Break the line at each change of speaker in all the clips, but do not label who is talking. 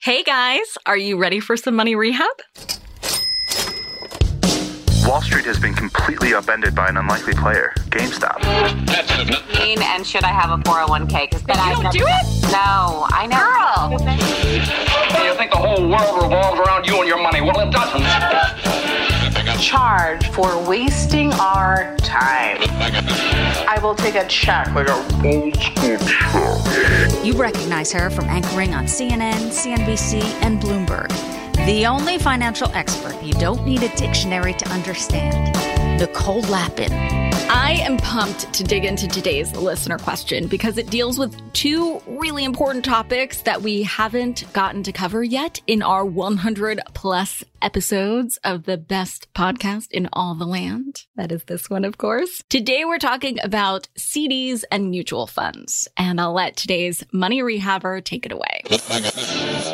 Hey guys, are you ready for some money rehab?
Wall Street has been completely upended by an unlikely player, GameStop.
Mean And should I have a 401k? Because then
You
I
don't
never-
do it?
No, I never.
You think the whole world revolves around you and your money? Well, it doesn't.
charge for wasting our time. I will take a check. Like a old school check.
You recognize her from anchoring on CNN, CNBC, and Bloomberg. The only financial expert you don't need a dictionary to understand. Nicole Lapin.
I am pumped to dig into today's listener question because it deals with two really important topics that we haven't gotten to cover yet in our 100 plus episodes of the best podcast in all the land. That is this one, of course. Today we're talking about CDs and mutual funds, and I'll let today's money rehabber take it away.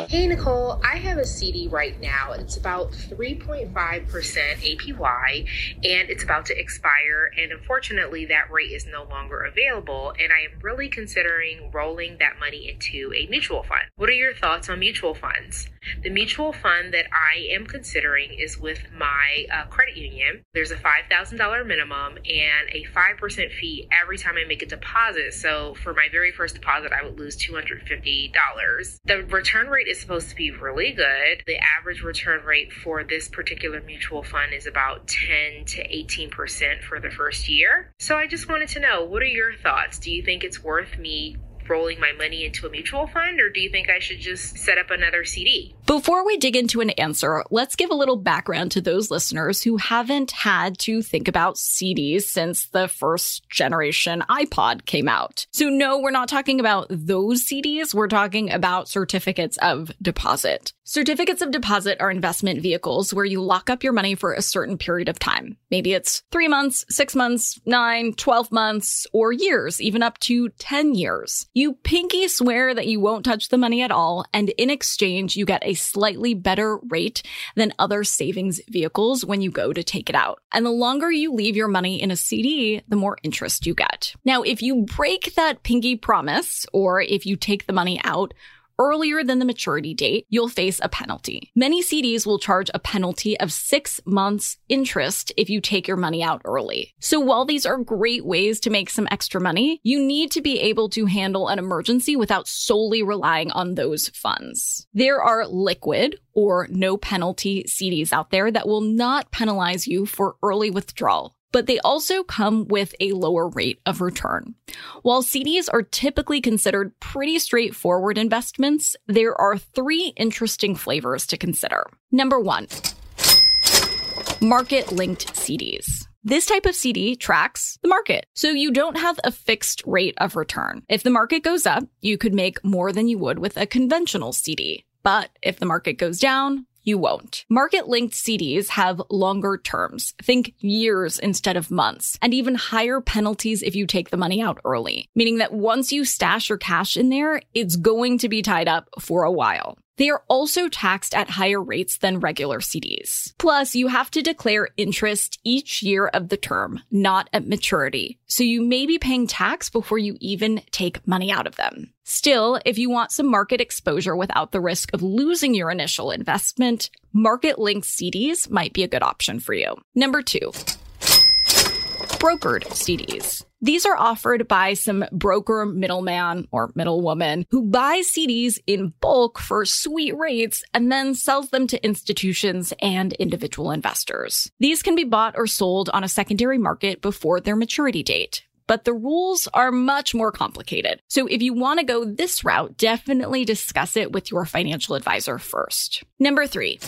Hey Nicole, I have a CD right now. It's about 3.5% APY and it's about to expire. And unfortunately, that rate is no longer available. And I am really considering rolling that money into a mutual fund. What are your thoughts on mutual funds? The mutual fund that I am considering is with my uh, credit union. There's a $5,000 minimum and a 5% fee every time I make a deposit. So for my very first deposit, I would lose $250. The return rate is supposed to be really good. The average return rate for this particular mutual fund is about 10 to 18% for the first year. So I just wanted to know what are your thoughts? Do you think it's worth me rolling my money into a mutual fund or do you think I should just set up another CD?
Before we dig into an answer, let's give a little background to those listeners who haven't had to think about CDs since the first generation iPod came out. So, no, we're not talking about those CDs. We're talking about certificates of deposit. Certificates of deposit are investment vehicles where you lock up your money for a certain period of time. Maybe it's three months, six months, nine, 12 months, or years, even up to 10 years. You pinky swear that you won't touch the money at all, and in exchange, you get a slightly better rate than other savings vehicles when you go to take it out. And the longer you leave your money in a CD, the more interest you get. Now, if you break that pinky promise, or if you take the money out, earlier than the maturity date, you'll face a penalty. Many CDs will charge a penalty of six months interest if you take your money out early. So while these are great ways to make some extra money, you need to be able to handle an emergency without solely relying on those funds. There are liquid or no penalty CDs out there that will not penalize you for early withdrawal but they also come with a lower rate of return. While CDs are typically considered pretty straightforward investments, there are three interesting flavors to consider. Number one, market linked CDs. This type of CD tracks the market, so you don't have a fixed rate of return. If the market goes up, you could make more than you would with a conventional CD. But if the market goes down, you won't. Market linked CDs have longer terms. Think years instead of months and even higher penalties if you take the money out early, meaning that once you stash your cash in there, it's going to be tied up for a while. They are also taxed at higher rates than regular CDs. Plus, you have to declare interest each year of the term, not at maturity. So you may be paying tax before you even take money out of them. Still, if you want some market exposure without the risk of losing your initial investment, market linked CDs might be a good option for you. Number two, brokered CDs. These are offered by some broker middleman or middlewoman who buys CDs in bulk for sweet rates and then sells them to institutions and individual investors. These can be bought or sold on a secondary market before their maturity date. But the rules are much more complicated. So if you want to go this route, definitely discuss it with your financial advisor first. Number three,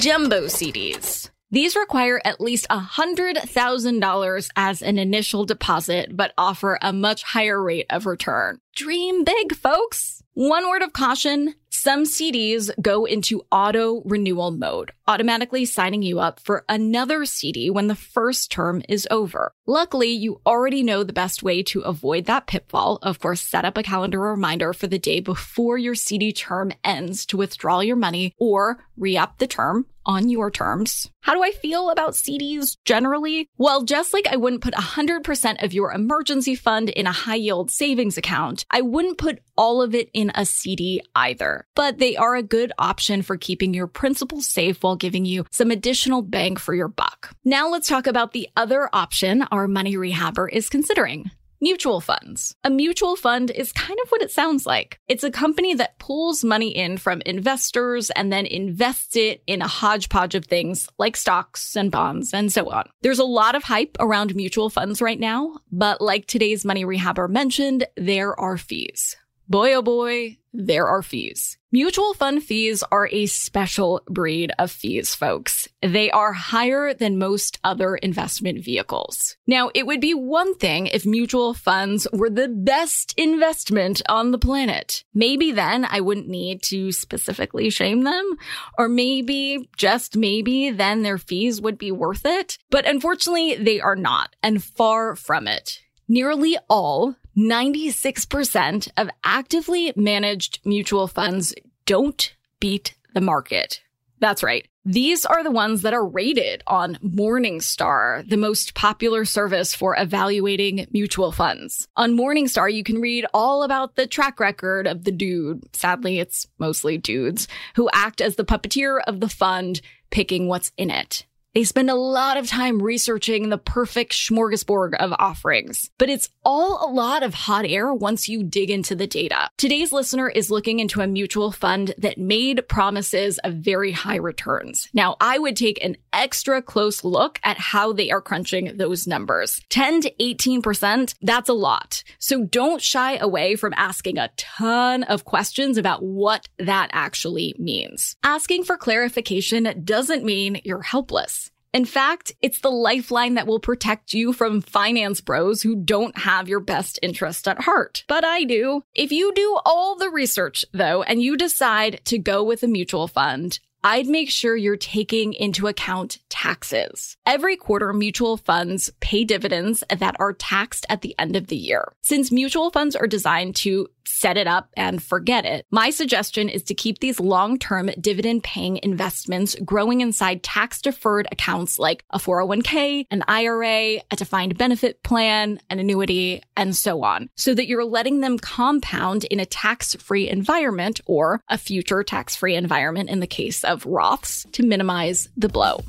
jumbo CDs. These require at least $100,000 as an initial deposit, but offer a much higher rate of return. Dream big, folks! One word of caution Some CDs go into auto renewal mode, automatically signing you up for another CD when the first term is over. Luckily, you already know the best way to avoid that pitfall. Of course, set up a calendar reminder for the day before your CD term ends to withdraw your money or re up the term on your terms. How do I feel about CDs generally? Well, just like I wouldn't put 100% of your emergency fund in a high yield savings account, I wouldn't put all of it in a CD either. But they are a good option for keeping your principal safe while giving you some additional bang for your buck. Now let's talk about the other option our money rehabber is considering. Mutual funds. A mutual fund is kind of what it sounds like. It's a company that pulls money in from investors and then invests it in a hodgepodge of things like stocks and bonds and so on. There's a lot of hype around mutual funds right now, but like today's money rehabber mentioned, there are fees boy oh boy, there are fees. Mutual fund fees are a special breed of fees, folks. They are higher than most other investment vehicles. Now, it would be one thing if mutual funds were the best investment on the planet. Maybe then I wouldn't need to specifically shame them, or maybe, just maybe, then their fees would be worth it. But unfortunately, they are not, and far from it. Nearly all 96% of actively managed mutual funds don't beat the market. That's right. These are the ones that are rated on Morningstar, the most popular service for evaluating mutual funds. On Morningstar, you can read all about the track record of the dude. Sadly, it's mostly dudes who act as the puppeteer of the fund, picking what's in it. They spend a lot of time researching the perfect smorgasbord of offerings, but it's all a lot of hot air once you dig into the data. Today's listener is looking into a mutual fund that made promises of very high returns. Now, I would take an extra close look at how they are crunching those numbers. 10 to 18%, that's a lot. So don't shy away from asking a ton of questions about what that actually means. Asking for clarification doesn't mean you're helpless. In fact, it's the lifeline that will protect you from finance bros who don't have your best interest at heart. But I do. If you do all the research, though, and you decide to go with a mutual fund, I'd make sure you're taking into account taxes. Every quarter, mutual funds pay dividends that are taxed at the end of the year. Since mutual funds are designed to set it up and forget it. My suggestion is to keep these long-term dividend paying investments growing inside tax deferred accounts like a 401k, an IRA, a defined benefit plan, an annuity, and so on, so that you're letting them compound in a tax-free environment or a future tax-free environment in the case of Roths to minimize the blow.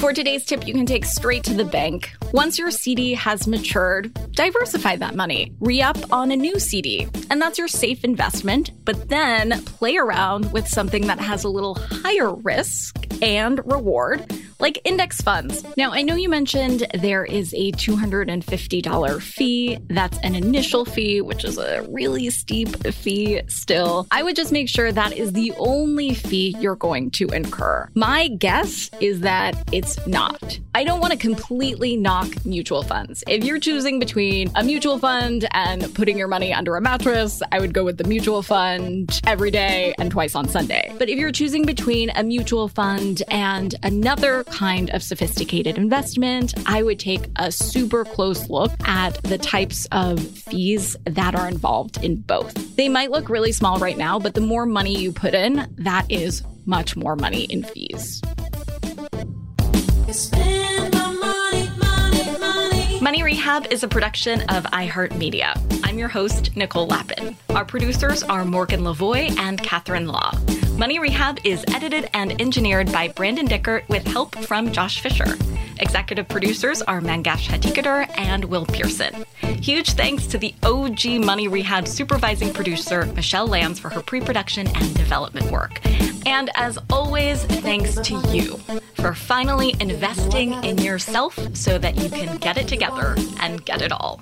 For today's tip, you can take straight to the bank. Once your CD has matured, diversify that money, re up on a new CD. And that's your safe investment, but then play around with something that has a little higher risk and reward like index funds. Now, I know you mentioned there is a $250 fee. That's an initial fee, which is a really steep fee still. I would just make sure that is the only fee you're going to incur. My guess is that it's not. I don't want to completely knock mutual funds. If you're choosing between a mutual fund and putting your money under a mattress, I would go with the mutual fund every day and twice on Sunday. But if you're choosing between a mutual fund and another kind of sophisticated investment, I would take a super close look at the types of fees that are involved in both. They might look really small right now, but the more money you put in, that is much more money in fees. Money Rehab is a production of iHeartMedia. I'm your host, Nicole Lapin. Our producers are Morgan Lavoie and Catherine Law. Money Rehab is edited and engineered by Brandon Dickert with help from Josh Fisher. Executive producers are Mangesh Hattikudur and Will Pearson. Huge thanks to the OG Money Rehab supervising producer, Michelle Lambs, for her pre production and development work. And as always, thanks to you for finally investing in yourself so that you can get it together and get it all.